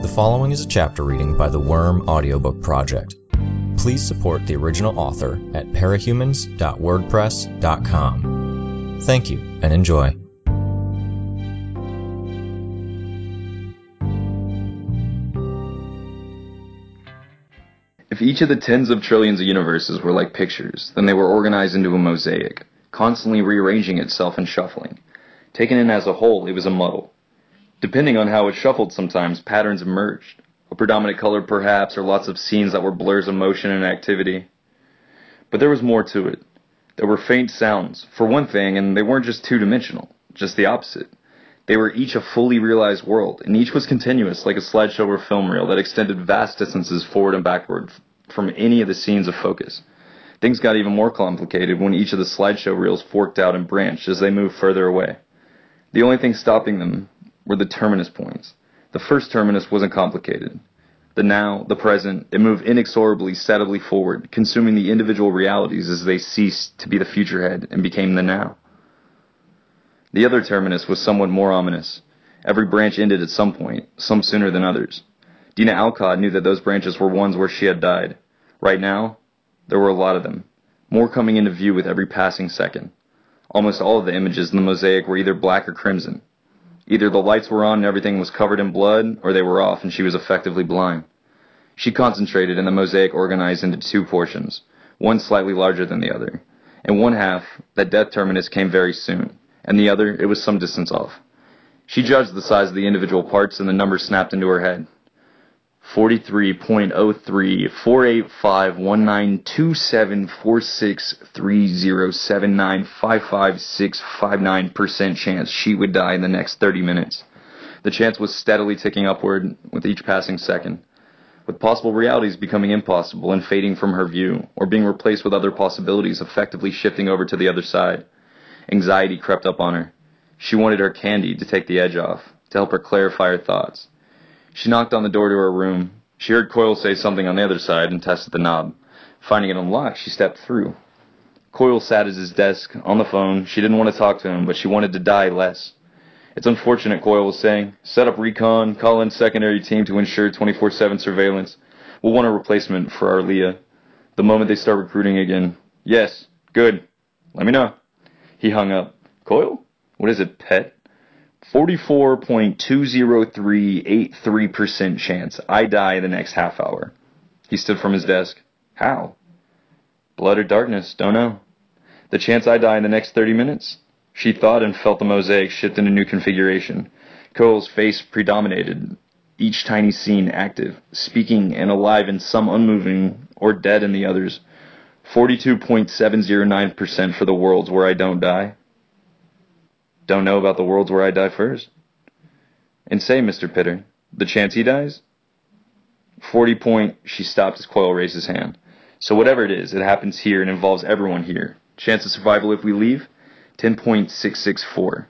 The following is a chapter reading by the Worm Audiobook Project. Please support the original author at parahumans.wordpress.com. Thank you and enjoy. If each of the tens of trillions of universes were like pictures, then they were organized into a mosaic, constantly rearranging itself and shuffling. Taken in as a whole, it was a muddle. Depending on how it shuffled sometimes, patterns emerged. A predominant color perhaps, or lots of scenes that were blurs of motion and activity. But there was more to it. There were faint sounds, for one thing, and they weren't just two-dimensional, just the opposite. They were each a fully realized world, and each was continuous, like a slideshow or film reel that extended vast distances forward and backward from any of the scenes of focus. Things got even more complicated when each of the slideshow reels forked out and branched as they moved further away. The only thing stopping them were the terminus points. The first terminus wasn't complicated. The now, the present, it moved inexorably, steadily forward, consuming the individual realities as they ceased to be the future head and became the now. The other terminus was somewhat more ominous. Every branch ended at some point, some sooner than others. Dinah Alcott knew that those branches were ones where she had died. Right now, there were a lot of them, more coming into view with every passing second. Almost all of the images in the mosaic were either black or crimson. Either the lights were on and everything was covered in blood, or they were off and she was effectively blind. She concentrated and the mosaic organized into two portions, one slightly larger than the other. In one half, that death terminus came very soon, and the other, it was some distance off. She judged the size of the individual parts and the numbers snapped into her head. 43.03 485 percent chance she would die in the next 30 minutes. The chance was steadily ticking upward with each passing second, with possible realities becoming impossible and fading from her view, or being replaced with other possibilities effectively shifting over to the other side. Anxiety crept up on her. She wanted her candy to take the edge off, to help her clarify her thoughts. She knocked on the door to her room. She heard Coil say something on the other side and tested the knob. Finding it unlocked, she stepped through. Coil sat at his desk, on the phone. She didn't want to talk to him, but she wanted to die less. It's unfortunate, Coil was saying. Set up recon, call in secondary team to ensure 24-7 surveillance. We'll want a replacement for our Leah. The moment they start recruiting again. Yes, good. Let me know. He hung up. Coil? What is it, pet? 44.20383% chance I die the next half hour. He stood from his desk. How? Blood or darkness, don't know. The chance I die in the next 30 minutes? She thought and felt the mosaic shift in a new configuration. Coil's face predominated, each tiny scene active, speaking and alive in some unmoving or dead in the others. 42.709% for the worlds where I don't die. Don't know about the worlds where I die first. And say, Mr. Pitter, the chance he dies? Forty point, she stopped as Coil raised his hand. So whatever it is, it happens here and involves everyone here. Chance of survival if we leave? 10.664.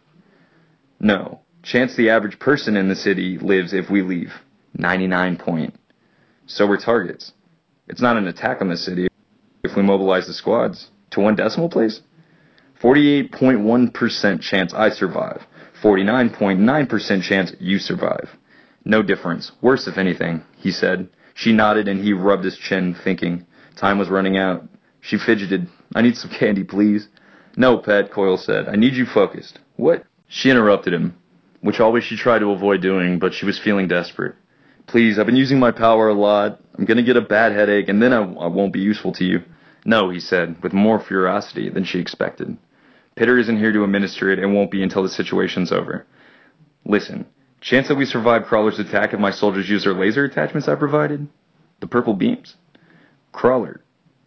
No. Chance the average person in the city lives if we leave? 99 point. So we're targets. It's not an attack on the city if we mobilize the squads. To one decimal place? 48.1% chance I survive. 49.9% chance you survive. No difference. Worse, if anything, he said. She nodded and he rubbed his chin, thinking. Time was running out. She fidgeted. I need some candy, please. No, Pat, Coil said. I need you focused. What? She interrupted him, which always she tried to avoid doing, but she was feeling desperate. Please, I've been using my power a lot. I'm gonna get a bad headache, and then I, I won't be useful to you. No, he said, with more ferocity than she expected. Pitter isn't here to administer it and won't be until the situation's over. Listen, chance that we survive Crawler's attack if my soldiers use their laser attachments I provided? The purple beams? Crawler.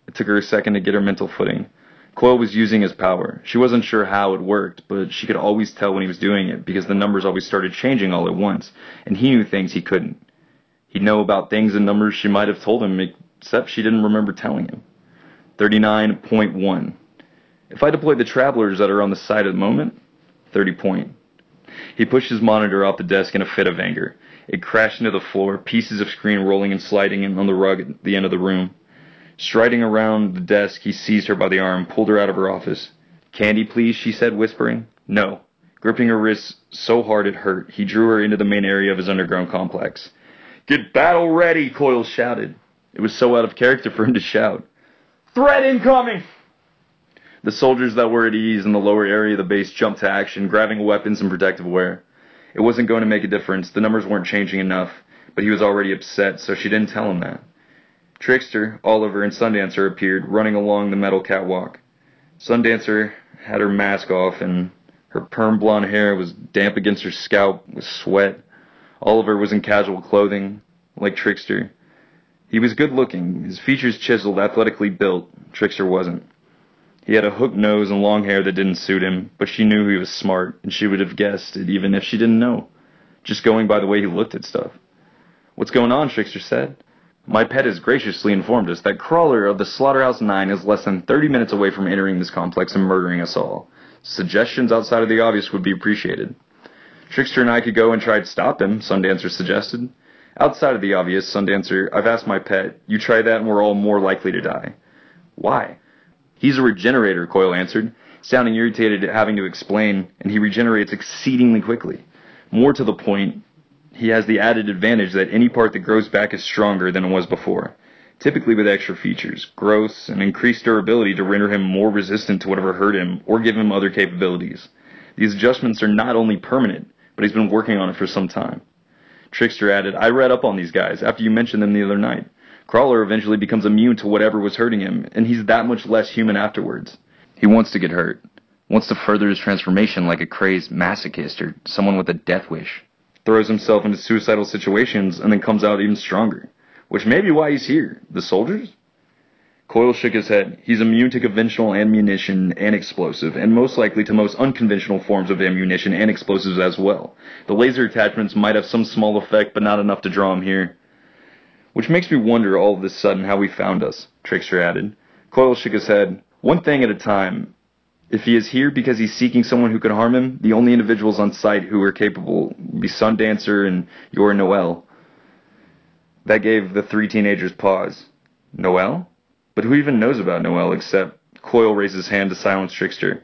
It took her a second to get her mental footing. Coil was using his power. She wasn't sure how it worked, but she could always tell when he was doing it because the numbers always started changing all at once, and he knew things he couldn't. He'd know about things and numbers she might have told him, except she didn't remember telling him. 39.1. If I deploy the travelers that are on the side at the moment, 30 point. He pushed his monitor off the desk in a fit of anger. It crashed into the floor, pieces of screen rolling and sliding on the rug at the end of the room. Striding around the desk, he seized her by the arm, pulled her out of her office. Candy, please, she said, whispering. No. Gripping her wrists so hard it hurt, he drew her into the main area of his underground complex. Get battle ready, Coil shouted. It was so out of character for him to shout. Threat incoming! The soldiers that were at ease in the lower area of the base jumped to action, grabbing weapons and protective wear. It wasn't going to make a difference. The numbers weren't changing enough, but he was already upset, so she didn't tell him that. Trickster, Oliver, and Sundancer appeared, running along the metal catwalk. Sundancer had her mask off, and her perm blonde hair was damp against her scalp with sweat. Oliver was in casual clothing, like Trickster. He was good looking, his features chiseled, athletically built. Trickster wasn't. He had a hooked nose and long hair that didn't suit him, but she knew he was smart, and she would have guessed it even if she didn't know, just going by the way he looked at stuff. What's going on? Trickster said. My pet has graciously informed us that Crawler of the Slaughterhouse Nine is less than 30 minutes away from entering this complex and murdering us all. Suggestions outside of the obvious would be appreciated. Trickster and I could go and try to stop him, Sundancer suggested. Outside of the obvious, Sundancer, I've asked my pet. You try that and we're all more likely to die. Why? He's a regenerator, Coil answered, sounding irritated at having to explain, and he regenerates exceedingly quickly. More to the point, he has the added advantage that any part that grows back is stronger than it was before, typically with extra features, growth, and increased durability to render him more resistant to whatever hurt him or give him other capabilities. These adjustments are not only permanent, but he's been working on it for some time. Trickster added, I read up on these guys after you mentioned them the other night. Crawler eventually becomes immune to whatever was hurting him, and he's that much less human afterwards. He wants to get hurt, wants to further his transformation like a crazed masochist or someone with a death wish. Throws himself into suicidal situations and then comes out even stronger. Which may be why he's here. The soldiers? Coil shook his head. He's immune to conventional ammunition and explosive, and most likely to most unconventional forms of ammunition and explosives as well. The laser attachments might have some small effect, but not enough to draw him here. Which makes me wonder all of a sudden how he found us, Trickster added. Coil shook his head. One thing at a time. If he is here because he's seeking someone who can harm him, the only individuals on site who are capable would be Sundancer and your Noelle. That gave the three teenagers pause. Noelle? But who even knows about Noelle except Coil raised his hand to silence Trickster.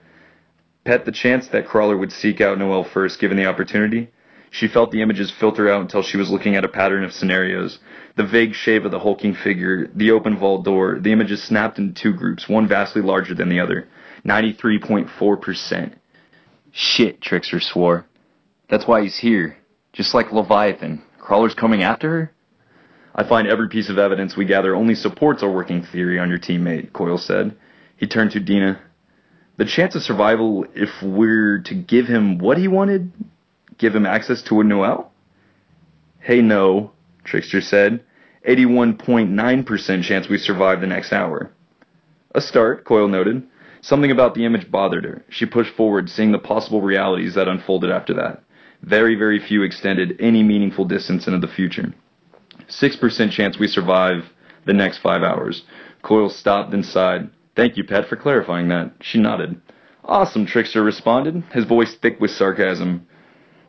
Pet the chance that Crawler would seek out Noelle first given the opportunity? She felt the images filter out until she was looking at a pattern of scenarios. The vague shape of the hulking figure, the open vault door, the images snapped into two groups, one vastly larger than the other. 93.4%. Shit, Trickster swore. That's why he's here. Just like Leviathan. Crawler's coming after her? I find every piece of evidence we gather only supports our working theory on your teammate, Coil said. He turned to Dinah. The chance of survival if we're to give him what he wanted? Give him access to a Noelle? Hey, no, Trickster said. 81.9% chance we survive the next hour. A start, Coil noted. Something about the image bothered her. She pushed forward, seeing the possible realities that unfolded after that. Very, very few extended any meaningful distance into the future. 6% chance we survive the next five hours. Coil stopped and sighed. Thank you, Pet, for clarifying that. She nodded. Awesome, Trickster responded, his voice thick with sarcasm.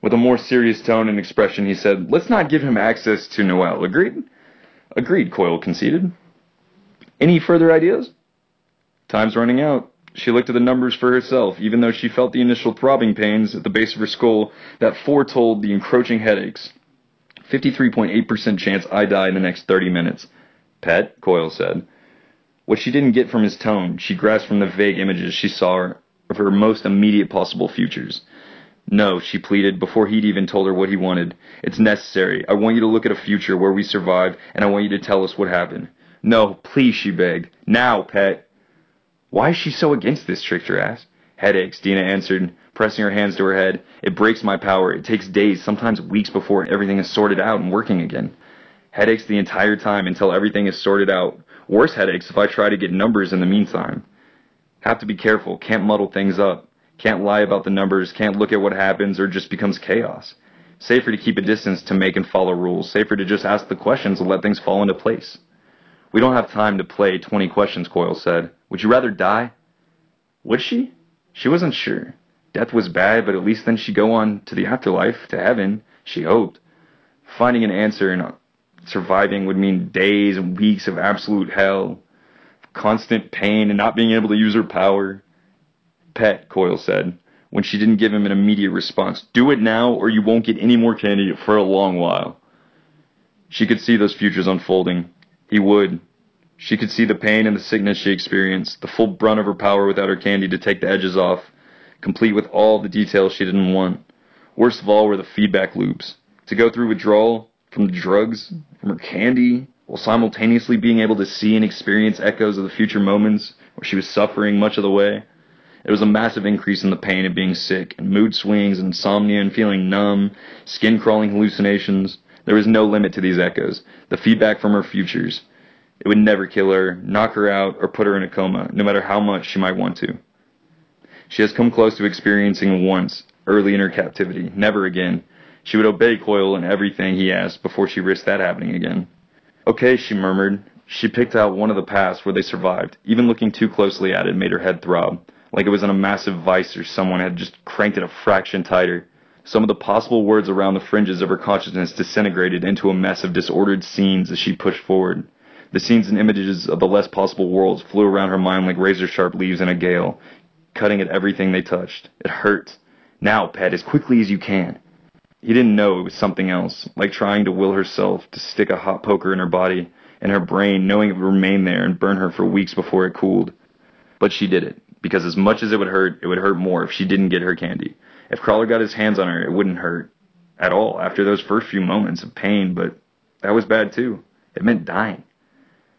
With a more serious tone and expression, he said, Let's not give him access to Noelle. Agreed? Agreed, Coil conceded. Any further ideas? Time's running out. She looked at the numbers for herself, even though she felt the initial throbbing pains at the base of her skull that foretold the encroaching headaches. 53.8% chance I die in the next 30 minutes. Pet, Coil said. What she didn't get from his tone, she grasped from the vague images she saw of her most immediate possible futures. No, she pleaded before he'd even told her what he wanted. It's necessary. I want you to look at a future where we survive, and I want you to tell us what happened. No, please, she begged. Now, pet. Why is she so against this? Trickster asked. Headaches, Dinah answered, pressing her hands to her head. It breaks my power. It takes days, sometimes weeks before everything is sorted out and working again. Headaches the entire time until everything is sorted out. Worse headaches if I try to get numbers in the meantime. Have to be careful. Can't muddle things up. Can't lie about the numbers, can't look at what happens, or just becomes chaos. Safer to keep a distance to make and follow rules. Safer to just ask the questions and let things fall into place. We don't have time to play 20 questions, Coil said. Would you rather die? Would she? She wasn't sure. Death was bad, but at least then she'd go on to the afterlife, to heaven, she hoped. Finding an answer and surviving would mean days and weeks of absolute hell, constant pain and not being able to use her power. Pet, Coil said, when she didn't give him an immediate response. Do it now, or you won't get any more candy for a long while. She could see those futures unfolding. He would. She could see the pain and the sickness she experienced, the full brunt of her power without her candy to take the edges off, complete with all the details she didn't want. Worst of all were the feedback loops. To go through withdrawal from the drugs, from her candy, while simultaneously being able to see and experience echoes of the future moments where she was suffering much of the way. It was a massive increase in the pain of being sick, and mood swings, insomnia, and feeling numb, skin crawling hallucinations. There was no limit to these echoes, the feedback from her futures. It would never kill her, knock her out, or put her in a coma, no matter how much she might want to. She has come close to experiencing once, early in her captivity. Never again. She would obey Coil in everything he asked before she risked that happening again. Okay, she murmured. She picked out one of the paths where they survived. Even looking too closely at it made her head throb, like it was in a massive vice or someone had just cranked it a fraction tighter. Some of the possible words around the fringes of her consciousness disintegrated into a mess of disordered scenes as she pushed forward. The scenes and images of the less possible worlds flew around her mind like razor sharp leaves in a gale, cutting at everything they touched. It hurt. Now, pet, as quickly as you can. He didn't know it was something else, like trying to will herself to stick a hot poker in her body, and her brain knowing it would remain there and burn her for weeks before it cooled. But she did it, because as much as it would hurt, it would hurt more if she didn't get her candy. If Crawler got his hands on her, it wouldn't hurt at all after those first few moments of pain, but that was bad too. It meant dying.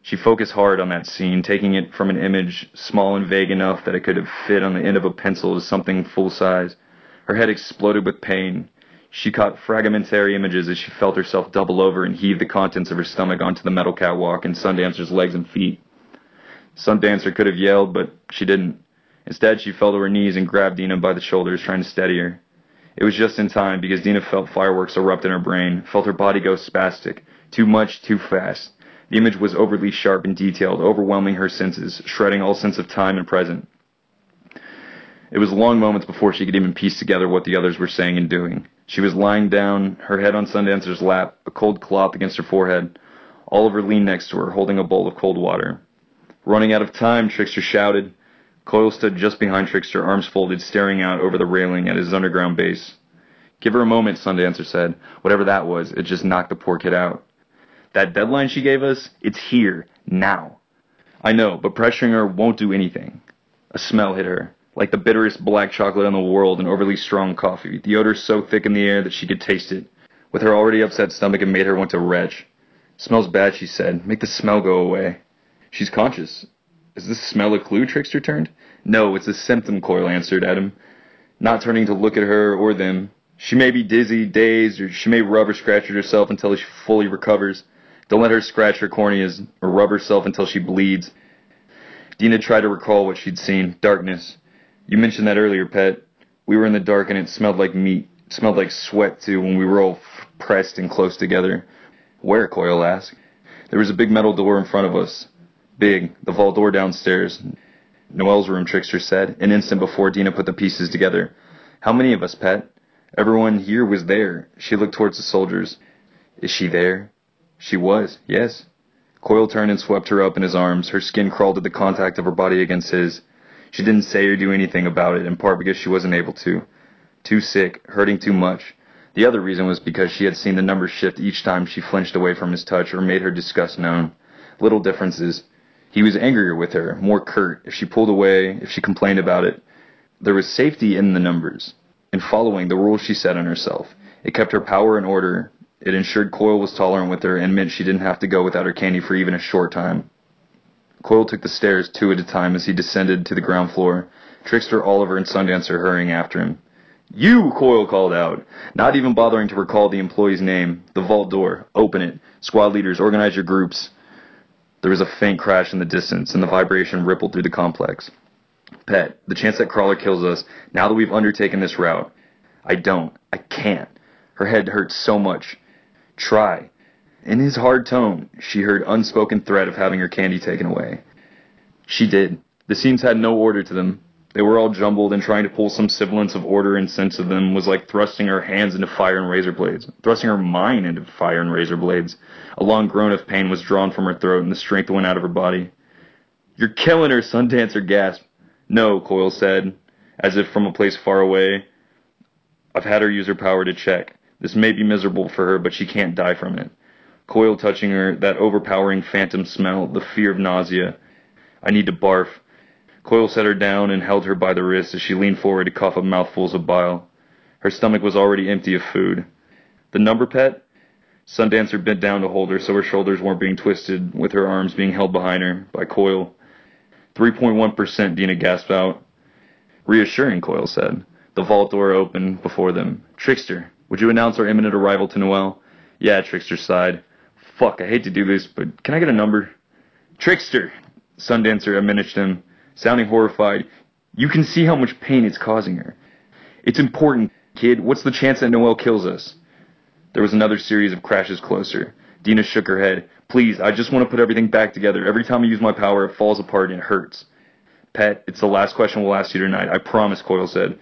She focused hard on that scene, taking it from an image small and vague enough that it could have fit on the end of a pencil to something full size. Her head exploded with pain. She caught fragmentary images as she felt herself double over and heave the contents of her stomach onto the metal catwalk and Sundancer's legs and feet. Sundancer could have yelled, but she didn't. Instead, she fell to her knees and grabbed Dinah by the shoulders, trying to steady her. It was just in time because Dinah felt fireworks erupt in her brain, felt her body go spastic. Too much, too fast. The image was overly sharp and detailed, overwhelming her senses, shredding all sense of time and present. It was long moments before she could even piece together what the others were saying and doing. She was lying down, her head on Sundancer's lap, a cold cloth against her forehead. Oliver leaned next to her, holding a bowl of cold water. Running out of time, Trickster shouted. Coil stood just behind Trickster, arms folded, staring out over the railing at his underground base. Give her a moment, Sundancer said. Whatever that was, it just knocked the poor kid out. That deadline she gave us, it's here, now. I know, but pressuring her won't do anything. A smell hit her like the bitterest black chocolate in the world and overly strong coffee, the odor so thick in the air that she could taste it. With her already upset stomach, it made her want to retch. Smells bad, she said. Make the smell go away. She's conscious. Is this smell a clue? Trickster turned. No, it's a symptom, Coil answered Adam, not turning to look at her or them. She may be dizzy, dazed, or she may rub or scratch at herself until she fully recovers. Don't let her scratch her corneas or rub herself until she bleeds. Dinah tried to recall what she'd seen. Darkness. You mentioned that earlier, Pet. We were in the dark and it smelled like meat. It smelled like sweat, too, when we were all pressed and close together. Where? Coil asked. There was a big metal door in front of us. Big. The vault door downstairs. Noelle's room, Trickster said, an instant before Dinah put the pieces together. How many of us, Pet? Everyone here was there. She looked towards the soldiers. Is she there? She was, yes. Coil turned and swept her up in his arms. Her skin crawled at the contact of her body against his. She didn't say or do anything about it, in part because she wasn't able to. Too sick, hurting too much. The other reason was because she had seen the numbers shift each time she flinched away from his touch or made her disgust known. Little differences. He was angrier with her, more curt, if she pulled away, if she complained about it. There was safety in the numbers, in following the rules she set on herself. It kept her power in order. It ensured Coil was tolerant with her and meant she didn't have to go without her candy for even a short time. Coil took the stairs two at a time as he descended to the ground floor, Trickster, Oliver, and Sundancer hurrying after him. You! Coil called out, not even bothering to recall the employee's name. The vault door. Open it. Squad leaders, organize your groups. There was a faint crash in the distance, and the vibration rippled through the complex. Pet, the chance that Crawler kills us, now that we've undertaken this route. I don't. I can't. Her head hurts so much. Try. In his hard tone, she heard unspoken threat of having her candy taken away. She did. The scenes had no order to them. They were all jumbled, and trying to pull some semblance of order and sense of them was like thrusting her hands into fire and razor blades, thrusting her mind into fire and razor blades. A long groan of pain was drawn from her throat, and the strength went out of her body. You're killing her, Sundancer gasped. No, Coil said, as if from a place far away. I've had her use her power to check. This may be miserable for her, but she can't die from it. Coil touching her, that overpowering phantom smell, the fear of nausea. I need to barf. Coil set her down and held her by the wrist as she leaned forward to cough up mouthfuls of bile. Her stomach was already empty of food. The number pet? Sundancer bent down to hold her so her shoulders weren't being twisted, with her arms being held behind her by Coil. 3.1%, Dinah gasped out. Reassuring, Coil said. The vault door opened before them. Trickster, would you announce our imminent arrival to Noelle? Yeah, Trickster sighed. Fuck, I hate to do this, but can I get a number? Trickster! Sundancer admonished him, sounding horrified. You can see how much pain it's causing her. It's important, kid. What's the chance that Noelle kills us? There was another series of crashes closer. Dinah shook her head. Please, I just want to put everything back together. Every time I use my power, it falls apart and it hurts. Pet, it's the last question we'll ask you tonight. I promise, Coil said.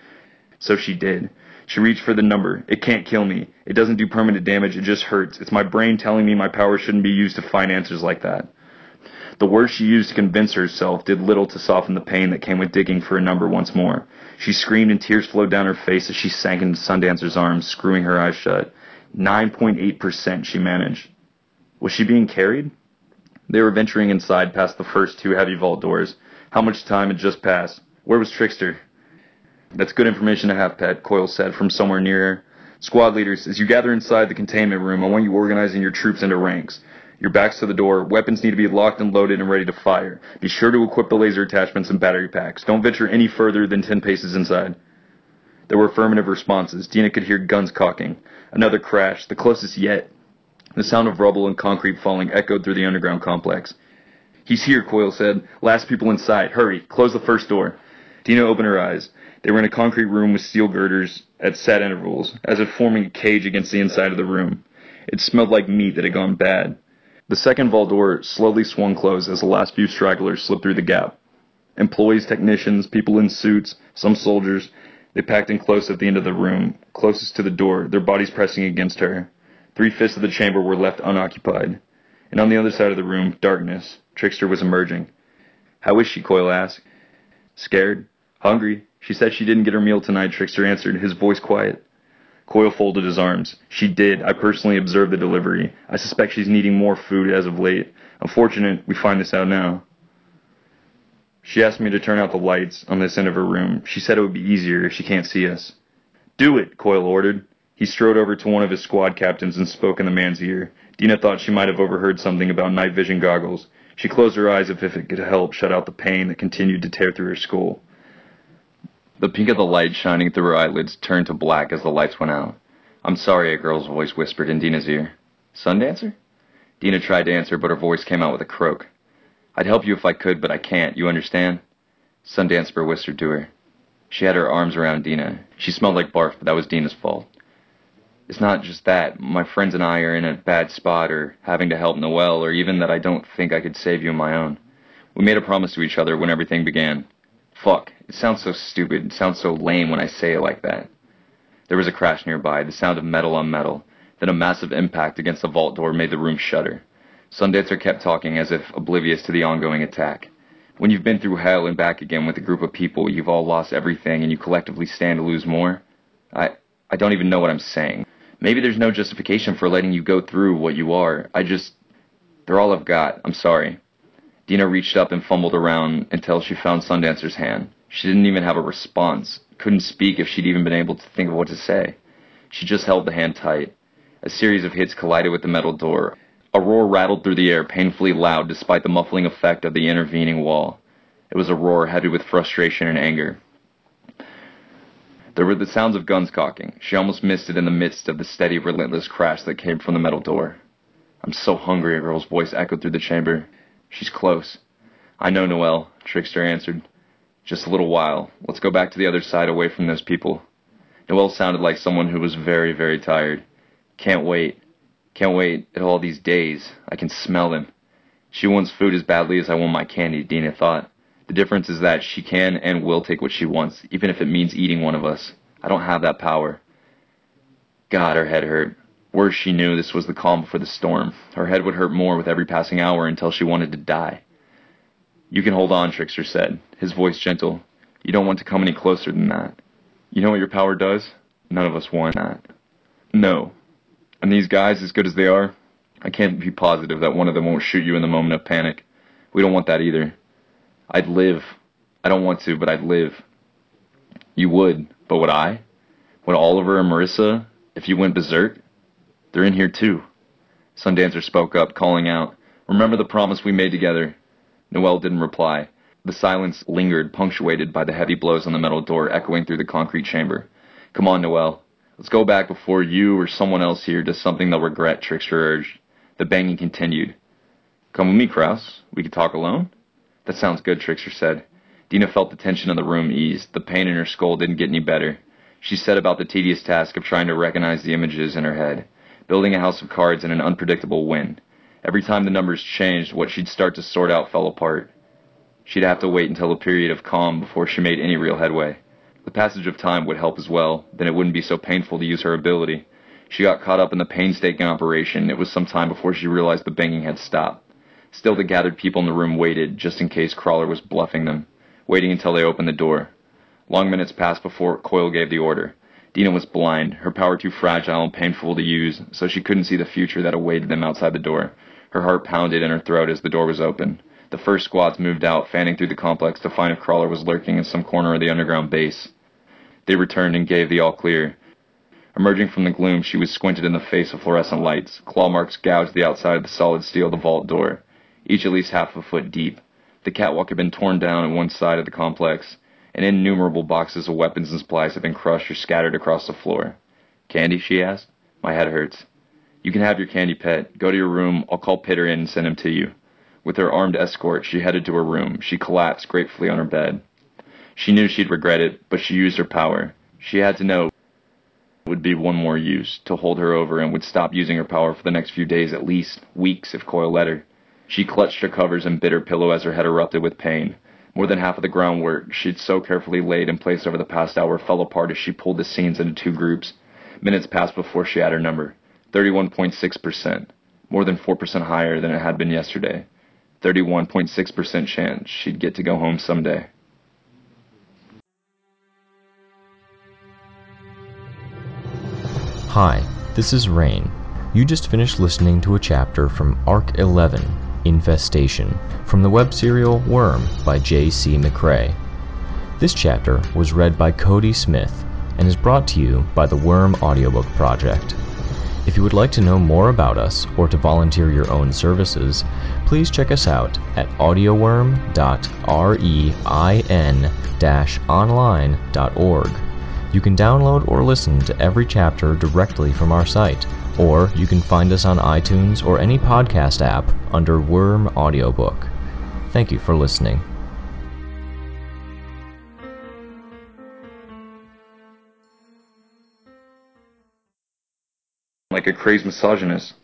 So she did. She reached for the number. It can't kill me. It doesn't do permanent damage. It just hurts. It's my brain telling me my power shouldn't be used to find answers like that. The words she used to convince herself did little to soften the pain that came with digging for a number once more. She screamed and tears flowed down her face as she sank into Sundancer's arms, screwing her eyes shut. 9.8% she managed. Was she being carried? They were venturing inside past the first two heavy vault doors. How much time had just passed? Where was Trickster? That's good information to have, Pet, Coil said from somewhere near her. Squad leaders, as you gather inside the containment room, I want you organizing your troops into ranks. Your backs to the door, weapons need to be locked and loaded and ready to fire. Be sure to equip the laser attachments and battery packs. Don't venture any further than ten paces inside. There were affirmative responses. Dinah could hear guns cocking. Another crash, the closest yet. The sound of rubble and concrete falling echoed through the underground complex. He's here, Coil said. Last people inside. Hurry, close the first door. Dina opened her eyes. They were in a concrete room with steel girders at set intervals, as if forming a cage against the inside of the room. It smelled like meat that had gone bad. The second vault door slowly swung closed as the last few stragglers slipped through the gap. Employees, technicians, people in suits, some soldiers, they packed in close at the end of the room, closest to the door, their bodies pressing against her. Three fifths of the chamber were left unoccupied. And on the other side of the room, darkness. Trickster was emerging. How is she? Coil asked. Scared? Hungry? She said she didn't get her meal tonight, Trickster answered, his voice quiet. Coil folded his arms. She did. I personally observed the delivery. I suspect she's needing more food as of late. Unfortunate we find this out now. She asked me to turn out the lights on this end of her room. She said it would be easier if she can't see us. Do it, Coil ordered. He strode over to one of his squad captains and spoke in the man's ear. Dinah thought she might have overheard something about night vision goggles. She closed her eyes as if it could help shut out the pain that continued to tear through her skull. The pink of the light shining through her eyelids turned to black as the lights went out. I'm sorry, a girl's voice whispered in Dinah's ear. Sundancer? Dinah tried to answer, but her voice came out with a croak. I'd help you if I could, but I can't, you understand? Sundancer whispered to her. She had her arms around Dinah. She smelled like barf, but that was Dinah's fault. It's not just that. My friends and I are in a bad spot, or having to help Noelle, or even that I don't think I could save you on my own. We made a promise to each other when everything began. Fuck. It sounds so stupid. It sounds so lame when I say it like that. There was a crash nearby, the sound of metal on metal. Then a massive impact against the vault door made the room shudder. Sundancer kept talking as if oblivious to the ongoing attack. When you've been through hell and back again with a group of people, you've all lost everything and you collectively stand to lose more. I, I don't even know what I'm saying. Maybe there's no justification for letting you go through what you are. I just, they're all I've got. I'm sorry. Dinah reached up and fumbled around until she found Sundancer's hand. She didn't even have a response, couldn't speak if she'd even been able to think of what to say. She just held the hand tight. A series of hits collided with the metal door. A roar rattled through the air, painfully loud despite the muffling effect of the intervening wall. It was a roar heavy with frustration and anger. There were the sounds of guns cocking. She almost missed it in the midst of the steady, relentless crash that came from the metal door. I'm so hungry, a girl's voice echoed through the chamber. She's close. I know, Noelle, Trickster answered. Just a little while. Let's go back to the other side away from those people. Noelle sounded like someone who was very, very tired. Can't wait. Can't wait at all these days. I can smell them. She wants food as badly as I want my candy, Dinah thought. The difference is that she can and will take what she wants, even if it means eating one of us. I don't have that power. God, her head hurt. Worse, she knew this was the calm before the storm. Her head would hurt more with every passing hour until she wanted to die. You can hold on, Trickster said, his voice gentle. You don't want to come any closer than that. You know what your power does? None of us want that. No. And these guys, as good as they are, I can't be positive that one of them won't shoot you in the moment of panic. We don't want that either. I'd live. I don't want to, but I'd live. You would, but would I? Would Oliver and Marissa, if you went berserk? They're in here too. Sundancer spoke up, calling out, Remember the promise we made together. Noelle didn't reply. The silence lingered, punctuated by the heavy blows on the metal door echoing through the concrete chamber. Come on, Noelle. Let's go back before you or someone else here does something they'll regret, Trickster urged. The banging continued. Come with me, Krouse. We could talk alone? That sounds good, Trickster said. Dinah felt the tension in the room ease. The pain in her skull didn't get any better. She set about the tedious task of trying to recognize the images in her head, building a house of cards in an unpredictable wind. Every time the numbers changed, what she'd start to sort out fell apart. She'd have to wait until a period of calm before she made any real headway. The passage of time would help as well, then it wouldn't be so painful to use her ability. She got caught up in the painstaking operation. It was some time before she realized the banging had stopped. Still, the gathered people in the room waited, just in case Crawler was bluffing them, waiting until they opened the door. Long minutes passed before Coil gave the order. Dinah was blind, her power too fragile and painful to use, so she couldn't see the future that awaited them outside the door. Her heart pounded in her throat as the door was open. The first squads moved out, fanning through the complex to find if Crawler was lurking in some corner of the underground base. They returned and gave the all clear. Emerging from the gloom, she was squinted in the face of fluorescent lights. Claw marks gouged the outside of the solid steel of the vault door each at least half a foot deep. The catwalk had been torn down on one side of the complex, and innumerable boxes of weapons and supplies had been crushed or scattered across the floor. Candy? she asked. My head hurts. You can have your candy pet. Go to your room. I'll call Pitter in and send him to you. With her armed escort, she headed to her room. She collapsed gratefully on her bed. She knew she'd regret it, but she used her power. She had to know would be one more use, to hold her over, and would stop using her power for the next few days at least, weeks if Coil let her. She clutched her covers and bit her pillow as her head erupted with pain. More than half of the groundwork she'd so carefully laid in place over the past hour fell apart as she pulled the scenes into two groups. Minutes passed before she had her number. 31.6%. More than 4% higher than it had been yesterday. 31.6% chance she'd get to go home someday. Hi, this is Rain. You just finished listening to a chapter from Arc 11 Infestation from the web serial Worm by J.C. McCrae. This chapter was read by Cody Smith and is brought to you by the Worm Audiobook Project. If you would like to know more about us or to volunteer your own services, please check us out at audioworm.rein-online.org. You can download or listen to every chapter directly from our site or you can find us on iTunes or any podcast app under Worm Audiobook. Thank you for listening. Like a crazed misogynist.